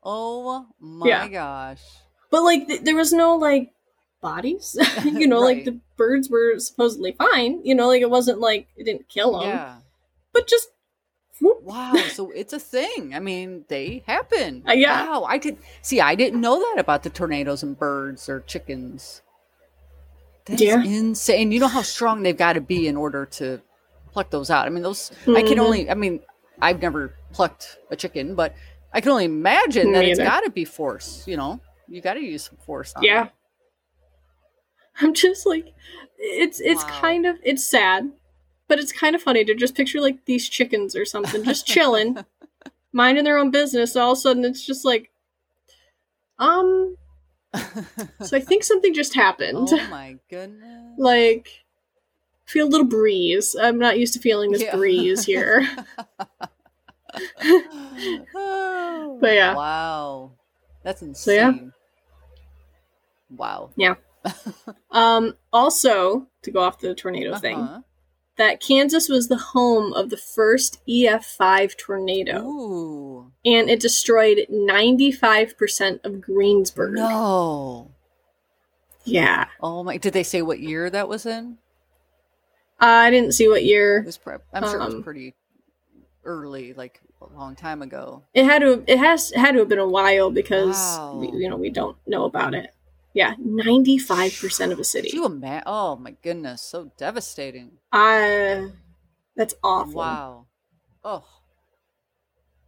Oh my Yeah. gosh. But like, th- there was no like bodies. (laughs) (laughs) you know, like the birds were supposedly fine. You know, like it wasn't like it didn't kill them. Yeah. But just. whoop. Wow. So (laughs) it's a thing. I mean, they happen. Uh, yeah. Wow. I did see. I didn't know that about the tornadoes and birds or chickens. That's Yeah. insane. You know how strong they've got to be in order to pluck those out. I mean, those. I can Mhm. only. I mean, I've never plucked a chicken, but I can only imagine that Me it's either. got to be force. You know, you got to use some force. On Yeah. it. (laughs) I'm just like it's it's Wow. kind of it's sad, but it's kind of funny to just picture like these chickens or something just chilling, (laughs) minding their own business. All of a sudden, it's just like, um. So I think something just happened. oh my goodness. like, feel a little breeze. I'm not used to feeling this Yeah. breeze here. (laughs) But yeah. Wow. That's insane. So yeah. Wow. Um. Also, to go off the tornado thing, Uh-huh. that Kansas was the home of the first EF5 tornado. Ooh. and it destroyed 95% of Greensburg. No. Yeah. Oh my did they say what year that was in? I didn't see what It year. was prep I'm sure it was Um, pretty early, like a long time ago. It had to it has had to have been a while because Wow. we, you know we don't know about it. Yeah, 95% of a Could city. you imagine? Oh my goodness, so devastating. I that's awful. Wow. Oh.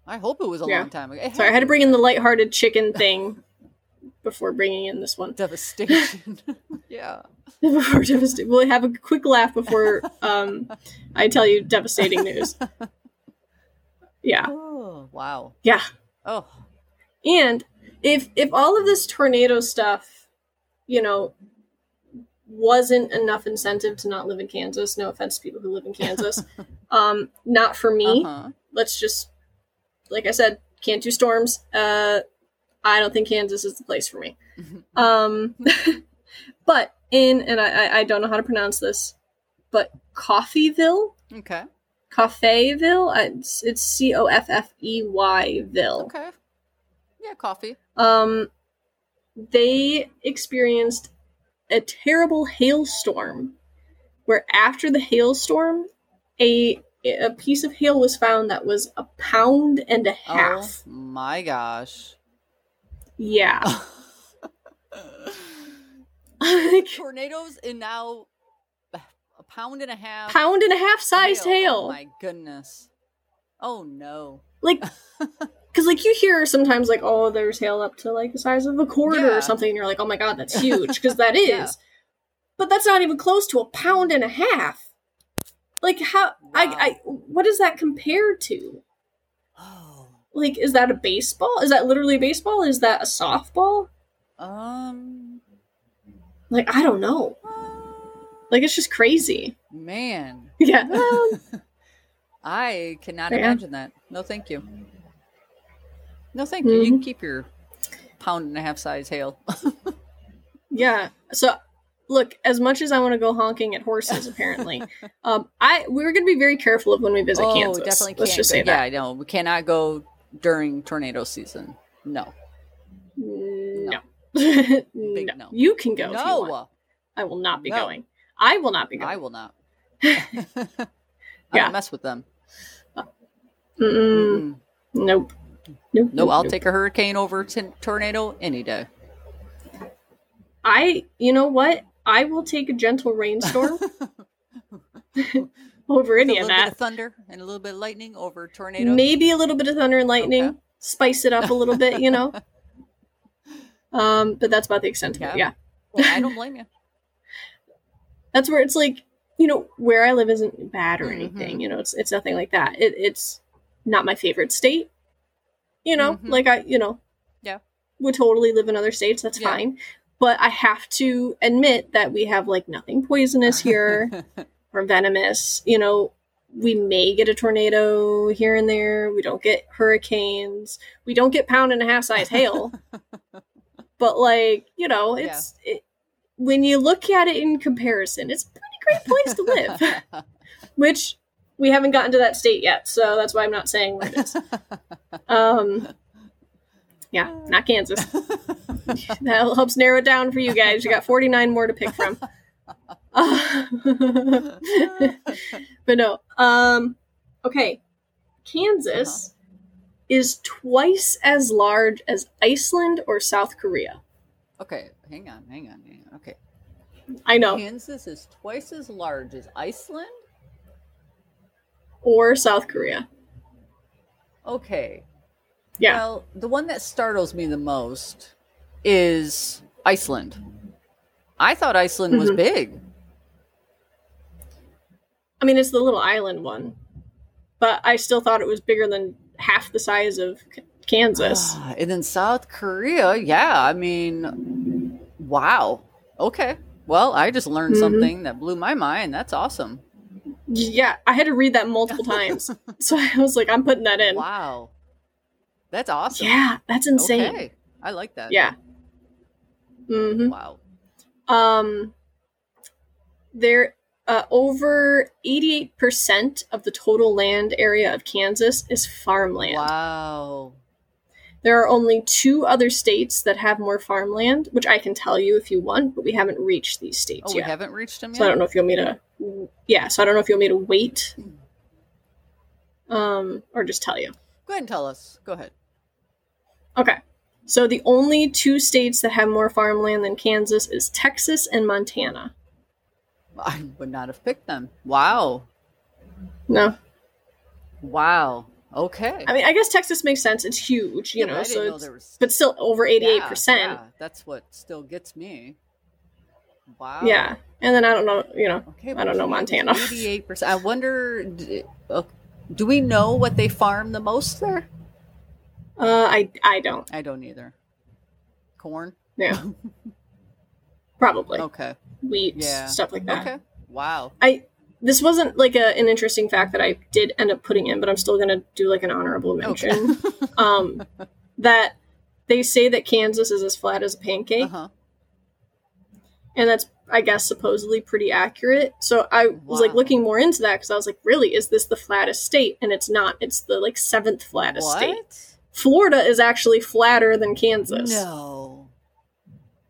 I hope it was a Yeah. long time ago. It Sorry, I had to bring in the lighthearted chicken thing (laughs) before bringing in this one. devastation. (laughs) yeah. (laughs) before devastating. We'll have a quick laugh before um, I tell you devastating news. Yeah. Oh, wow. Yeah. Oh, And if if all of this tornado stuff, you know, wasn't enough incentive to not live in Kansas, no offense to people who live in Kansas, (laughs) um, not for me. uh-huh. Let's just, like I said, can't do storms. Uh, I don't think Kansas is the place for me. (laughs) Um, (laughs) but in and I I- don't know how to pronounce this, but Coffeyville, Okay. Coffeyville, it's it's C O F F E Y Ville. Okay. Yeah, coffee. Um, they experienced a terrible hailstorm, where after the hailstorm, a a piece of hail was found that was a pound and a oh half. Oh my gosh. Yeah, (laughs) like (laughs) Tornadoes and now a pound and a half. pound and a half sized hail. Oh hail. Oh my goodness. Oh no. like (laughs) because like you hear sometimes like oh there's hail up to like the size of a quarter Yeah. or something and you're like oh my god that's huge because that (laughs) is Yeah. but that's not even close to a pound and a half like how I, Wow. I what does that compare to Oh. like is that a baseball is that literally a baseball is that a softball Um. like i don't know like it's just crazy Man, yeah (laughs) I cannot (laughs) Yeah. imagine that. No, thank you. No, thank you. You Mm-hmm. can keep your pound and a half size hail. (laughs) Yeah. So look, as much as I want to go honking at horses, apparently, (laughs) um, I we're gonna be very careful of when we visit Kansas. oh, Kansas. definitely Let's can't. just go- say yeah, that. I know. We cannot go during tornado season. No. No. (laughs) Big no. no. You can go. If you. No. I will not be No. going. I will not be going. I will not. I Yeah. don't mess with them. Mm-mm. Nope. Nope. No, I'll nope. take a hurricane over t- tornado any day. I. You know what? I will take a gentle rainstorm (laughs) (laughs) over a any little of bit that. of thunder and a little bit of lightning over tornado. Maybe a little bit of thunder and lightning. Okay. Spice it up a little bit. You know. (laughs) Um, but that's about the extent of it. Yeah. Yeah. Well, I don't blame you. that's where it's like you know where i live isn't bad or anything Mhm. you know it's it's nothing like that it, it's not my favorite state you know Mhm. like i you know Yeah. would totally live in other states that's Yeah. fine but i have to admit that we have like nothing poisonous (laughs) here or venomous. You know, we may get a tornado here and there. We don't get hurricanes. We don't get pound and a half size hail. (laughs) but like, you know, it's it, when you look at it in comparison, it's a pretty great place to live. (laughs) Which we haven't gotten to that state yet, so that's why I'm not saying what it is. (laughs) Um, yeah, not Kansas. (laughs) that helps narrow it down for you guys. You got 49 more to pick from. Uh, (laughs) but no. Um, okay. Kansas is twice as large as Iceland or South Korea. Okay, hang on, hang on, hang on. Okay. I know. Kansas is twice as large as Iceland? Or South Korea. Okay. Yeah. Well, the one that startles me the most is Iceland. I thought Iceland was Mhm. big. I mean, it's the little island one, but I still thought it was bigger than half the size of Kansas. Ah, and then South Korea, yeah, I mean, wow. Okay. Well, I just learned Mhm. something that blew my mind. That's awesome. Yeah, I had to read that multiple times. (laughs) so I was like, I'm putting that in. Wow. That's awesome. Yeah, that's insane. Okay. I like that. Yeah. hmm Wow. Um, there, uh, over 88% of the total land area of Kansas is farmland. Wow. There are only two other states that have more farmland, which I can tell you if you want, but we haven't reached these states Oh, we haven't reached them yet? So I don't know if you want me to. Yeah, so I don't know if you want me to wait, um, or just tell you. Go ahead and tell us. Go ahead. Okay. So the only two states that have more farmland than Kansas is Texas and Montana. I would not have picked them. Wow. No, Wow. Okay. I mean I guess Texas makes sense. It's huge, you Yeah, know. So know it's, was but still over eighty-eight percent. Yeah, that's what still gets me. Wow. Yeah, and then I don't know, you know. Okay. I don't know Montana. Eighty-eight percent. (laughs) I wonder. uh, Do we know what they farm the most there? Uh, I I don't. I don't either. Corn. Yeah, (laughs) probably Okay. wheat Yeah. stuff like that. Okay. Wow. I this wasn't like a, an interesting fact that I did end up putting in, but I'm still gonna do like an honorable mention. Okay. (laughs) um, that they say that Kansas is as flat as a pancake, uh huh. and that's I guess supposedly pretty accurate. So I was like looking more into that because I was like, really, is this the flattest state? And it's not. It's the like seventh flattest state. Florida is actually flatter than Kansas. No.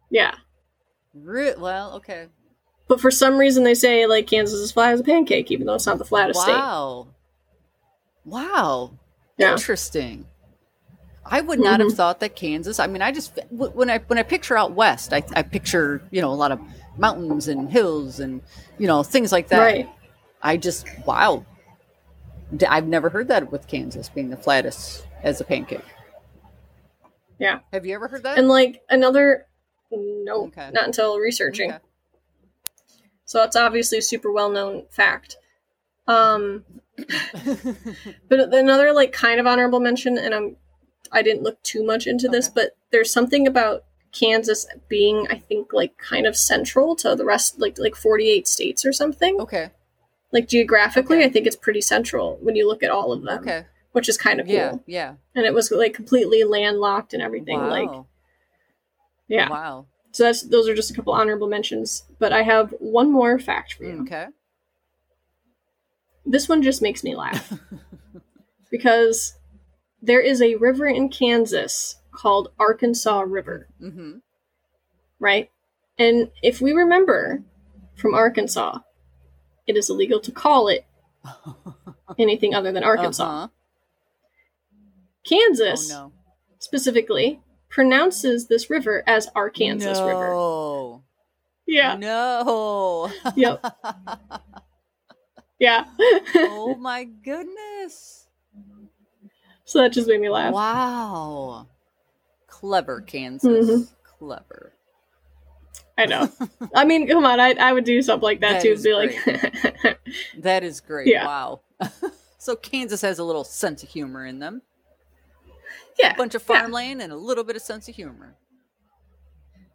Yeah. Re- well, okay. But for some reason they say like Kansas is flat as a pancake, even though it's not the flattest state. Wow. Wow. Yeah. Interesting. I would not have Mhm. thought that Kansas. I mean, I just when I when I picture out west, I, I picture you know a lot of mountains and hills and you know things like that. Right. I just wow. I've never heard that with Kansas being the flattest as a pancake. Yeah. Have you ever heard that? And like another no, Okay. not until researching. Okay. So it's obviously a super well known fact. Um (laughs) but another like kind of honorable mention and I'm I didn't look too much into this, but there's something about Kansas being I think like kind of central to the rest like like 48 states or something. okay. Like geographically, Okay. I think it's pretty central when you look at all of them. Okay. Which is kind of cool. Yeah. Yeah. And it was like completely landlocked and everything. Wow. Like yeah. Wow. So that's those are just a couple honorable mentions. But I have one more fact for you. Okay. This one just makes me laugh (laughs) because there is a river in Kansas called Arkansas River, mm-hmm. right? And if we remember from Arkansas, it is illegal to call it (laughs) anything other than Arkansas. Uh-huh. Kansas Oh no. specifically pronounces this river as Arkansas River. no. Yeah. No. (laughs) Yep. Yeah. oh (laughs) my goodness. so that just made me laugh. Wow. Clever, Kansas. Mhm. Clever. I know. (laughs) I mean, come on, I, I would do something like that, That too. Be like, That is great. Yeah. Wow. so Kansas has a little sense of humor in them. Yeah. A bunch of yeah. farmland and a little bit of sense of humor.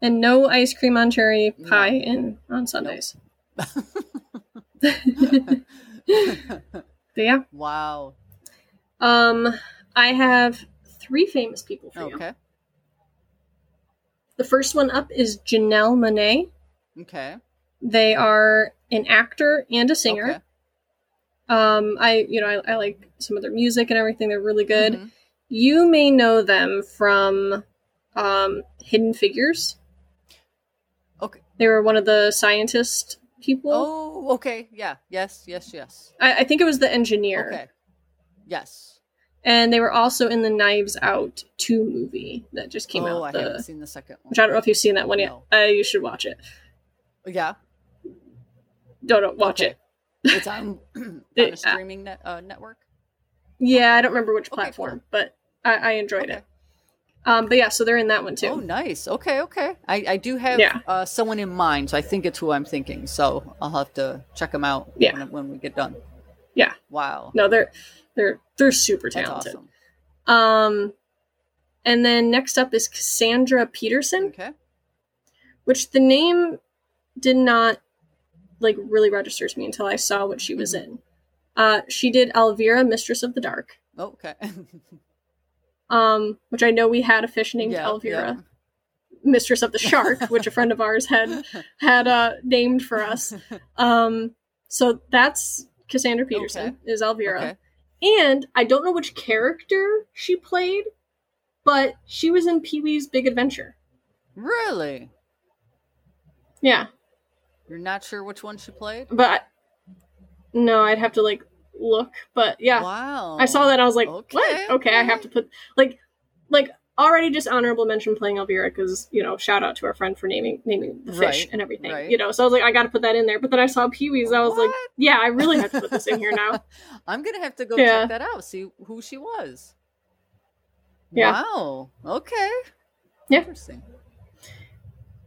And no ice cream on cherry No. pie in on Sundays. (laughs) But yeah. wow. Um, I have three famous people for you. Okay. The first one up is Janelle Monáe. Okay. They are an actor and a singer. Okay. Um, I you know I, I like some of their music and everything. They're really good. Mhm. You may know them from um, Hidden Figures. Okay. They were one of the scientist people. Oh, okay. Yeah. Yes. Yes. Yes. I, I think it was the engineer. Okay. Yes. And they were also in the Knives Out 2 movie that just came out. oh, out. I the- haven't seen the second one. which I don't know if you've seen that one yet. No. Uh, you should watch it. Yeah. Don't, don't watch Okay. it. It's on, (clears throat) on a streaming net, uh, network. Yeah, I don't remember which Okay, platform, but I, I enjoyed Okay. it. Um, but yeah, so they're in that one too. Oh, nice. Okay, okay. I, I do have Yeah. uh, someone in mind, so I think it's who I'm thinking. So I'll have to check them out Yeah. when, when we get done. Yeah. Wow. No, they're they're they're super That's talented. awesome. Um, and then next up is Cassandra Peterson, Okay. which the name did not like really register to me until I saw what she was Mhm. in. Uh, she did Elvira, Mistress of the Dark, Oh, okay. (laughs) um, which I know we had a fish named Yeah, Elvira, Mistress of the Shark, (laughs) which a friend of ours had had uh, named for us. Um, so that's Cassandra Peterson is Elvira, Okay. and I don't know which character she played, but she was in Pee Wee's Big Adventure. Really? Yeah, You're not sure which one she played? but no, I'd have to like look. But yeah, Wow. I saw that. I was like, Okay, what? Okay, I have to put like like already just honorable mention playing Elvira because you know shout out to our friend for naming naming the fish Right, and everything. right. You know, so I was like, I got to put that in there. But then I saw Pee Wee's. I was like, yeah, I really have to put this in here now. (laughs) I'm gonna have to go Yeah. check that out. See who she was. Yeah. Wow. Okay. Yeah. Interesting.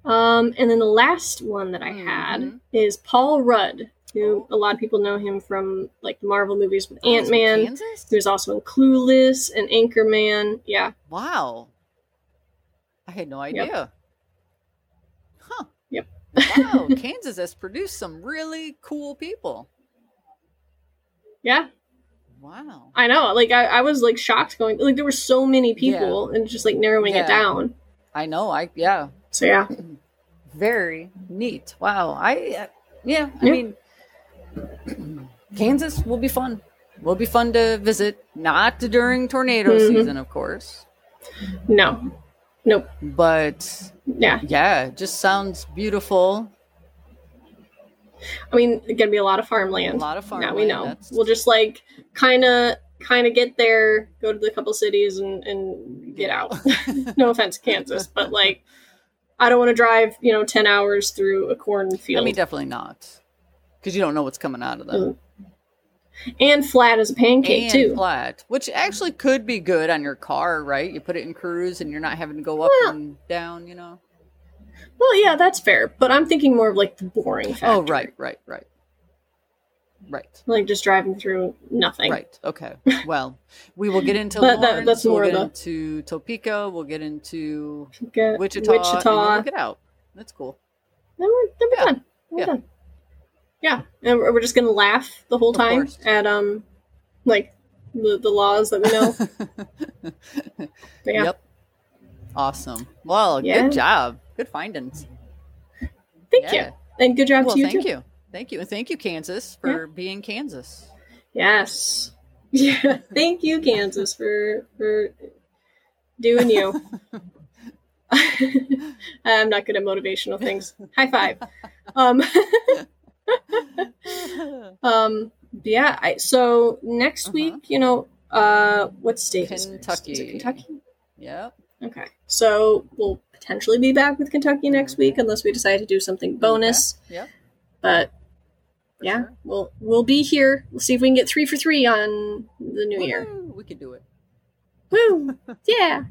Um, and then the last one that I had Mhm. is Paul Rudd, who a lot of people know him from like the Marvel movies with Oh, Ant Man. He was also in Clueless and Anchorman. Yeah, Wow. I had no Yep. idea. Huh. Yep. Wow. (laughs) Kansas has produced some really cool people. yeah, Wow. I know. Like I, I was like shocked going like there were so many people and just like narrowing Yeah. it down. I know. I yeah. So yeah, (clears throat) Very neat. Wow. I uh, yeah. I Yeah. mean, Kansas will be fun. Will be fun to visit. Not during tornado Mhm. season, of course, no, nope, but yeah. yeah, just sounds beautiful. I mean, it's gonna be a lot of farmland. A farmland. lot of now we know. We'll just like kind of kind of get there, go to the couple cities, and and get out. (laughs) no offense, Kansas, but like, I don't want to drive, you know, ten hours through a cornfield I mean, definitely not, because you don't know what's coming out of them. Mm, and flat as a pancake and too. flat, which actually could be good on your car, right? You put it in cruise, and you're not having to go up Well- and down. You know. Well, yeah, that's fair, but I'm thinking more of like the boring factor. Oh, right, right, right, right, like just driving through nothing. right. Okay. (laughs) Well, we will get into that- Lawrence. that's we'll more get the- into Topeka. We'll get into Get Wichita. And Wichita. we'll get out. That's cool. Then we're, then we're Yeah. done. We're Yeah. done. Yeah, and we're just gonna laugh the whole time at um, like the the laws that we know. (laughs) Yeah, Yep. Awesome. Well, Yeah. good job. Good findings. thank Yeah. you, and good job Well, to you thank too. you. Thank you. And thank you, Kansas, for being Kansas. Yes, (laughs) yeah. Thank you, Kansas, for for doing you. (laughs) I'm not good at motivational things. High five. Um, (laughs) um, yeah. I, so next Uh-huh. week, you know, uh, what state? Kentucky. Is it Kentucky? yep. Okay. So we'll potentially be back with Kentucky next Okay. week unless we decide to do something bonus. Yep. But for yeah, sure. we'll we'll be here. We'll see if we can get three for three on the new year. We could do it. Woo! (laughs) Yeah.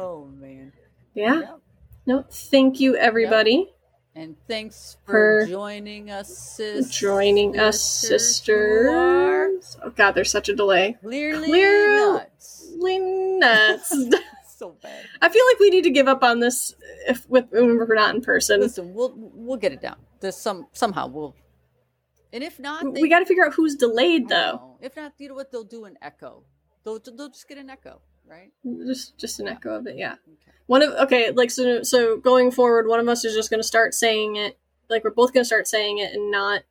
oh man. (laughs) Yeah. Yep. No, thank you everybody And thanks for, For joining us, sis. joining us, sisters. Oh god, there's such a delay. Clearly Clear- nuts. Nuts. (laughs) so (laughs) bad. I feel like we need to give up on this if with when we're not in person. Listen, we'll we'll get it down. There's some somehow we'll And if not, we got to figure out who's delayed though. Oh, if not, you know what? They'll do an echo. They'll they'll just get an echo, right? Just just an echo of it, yeah. Okay. One of okay, like so so going forward, one of us is just going to start saying it. Like we're both going to start saying it and not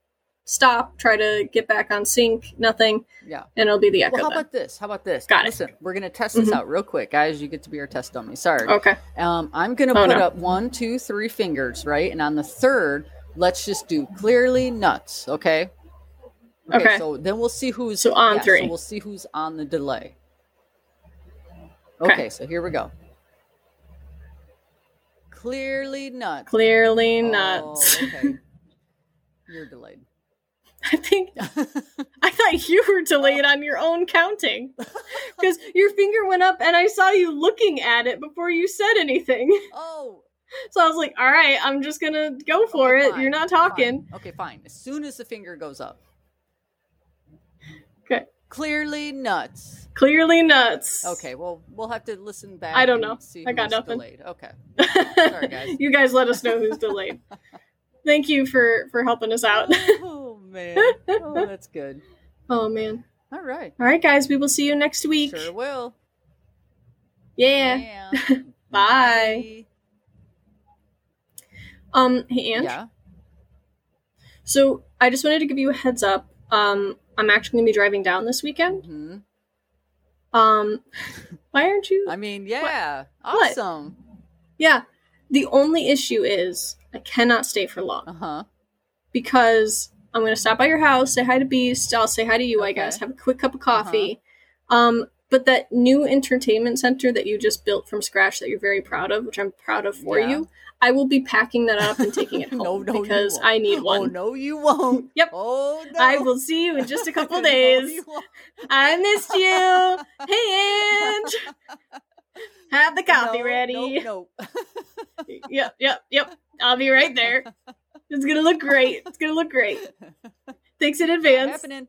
stop. Try to get back on sync. Nothing, Yeah. and it'll be the echo. Well, how then. about this? How about this? Got it. Listen, we're gonna test this Mhm. out real quick, guys. You get to be our test dummy. Sorry. Okay. Um, I'm gonna Oh, put no. up one, two, three fingers, right? And on the third, let's just do clearly nuts, okay? Okay. So then we'll see who's So on yeah, three. So we'll see who's on the delay. Okay. Okay, so here we go. Clearly nuts. Clearly Oh, nuts. (laughs) okay. You're delayed. I think I thought you were delayed on your own counting (laughs) because your finger went up and I saw you looking at it before you said anything. oh, (laughs) So I was like, "All right, I'm just gonna go for okay, it. fine, You're not fine. talking." Okay, fine. As soon as the finger goes up. Clearly nuts. Clearly nuts. Okay, well, we'll have to listen back. I don't know. See I got nothing. Delayed. Okay. (laughs) Sorry, guys. you guys let us know who's delayed. (laughs) Thank you for for helping us out. oh (laughs) man. Oh, that's good. oh man. All right. All right, guys. We will see you next week. Sure will. Yeah. Yeah. Bye. Um. Hey, Ange. Yeah. So I just wanted to give you a heads up. Um, I'm actually gonna be driving down this weekend. hmm Um, why aren't you? I mean, yeah. What? Awesome. yeah. The only issue is I cannot stay for long Uh huh. because I'm gonna stop by your house, say hi to Beast. I'll say hi to you, I guess. Have a quick cup of coffee. Um, but that new entertainment center that you just built from scratch that you're very proud of, which I'm proud of for Yeah. you, I will be packing that up and taking it (laughs) home No, no, because. I need Oh one. no, you won't. (laughs) Yep. Oh no. I will see you in just a (laughs) couple days. I missed you. Hey, Ange. Have the coffee No, ready. No, no. Yep, yep, yep. I'll be right there. It's gonna look great. It's gonna look great. Thanks in Not advance. happening.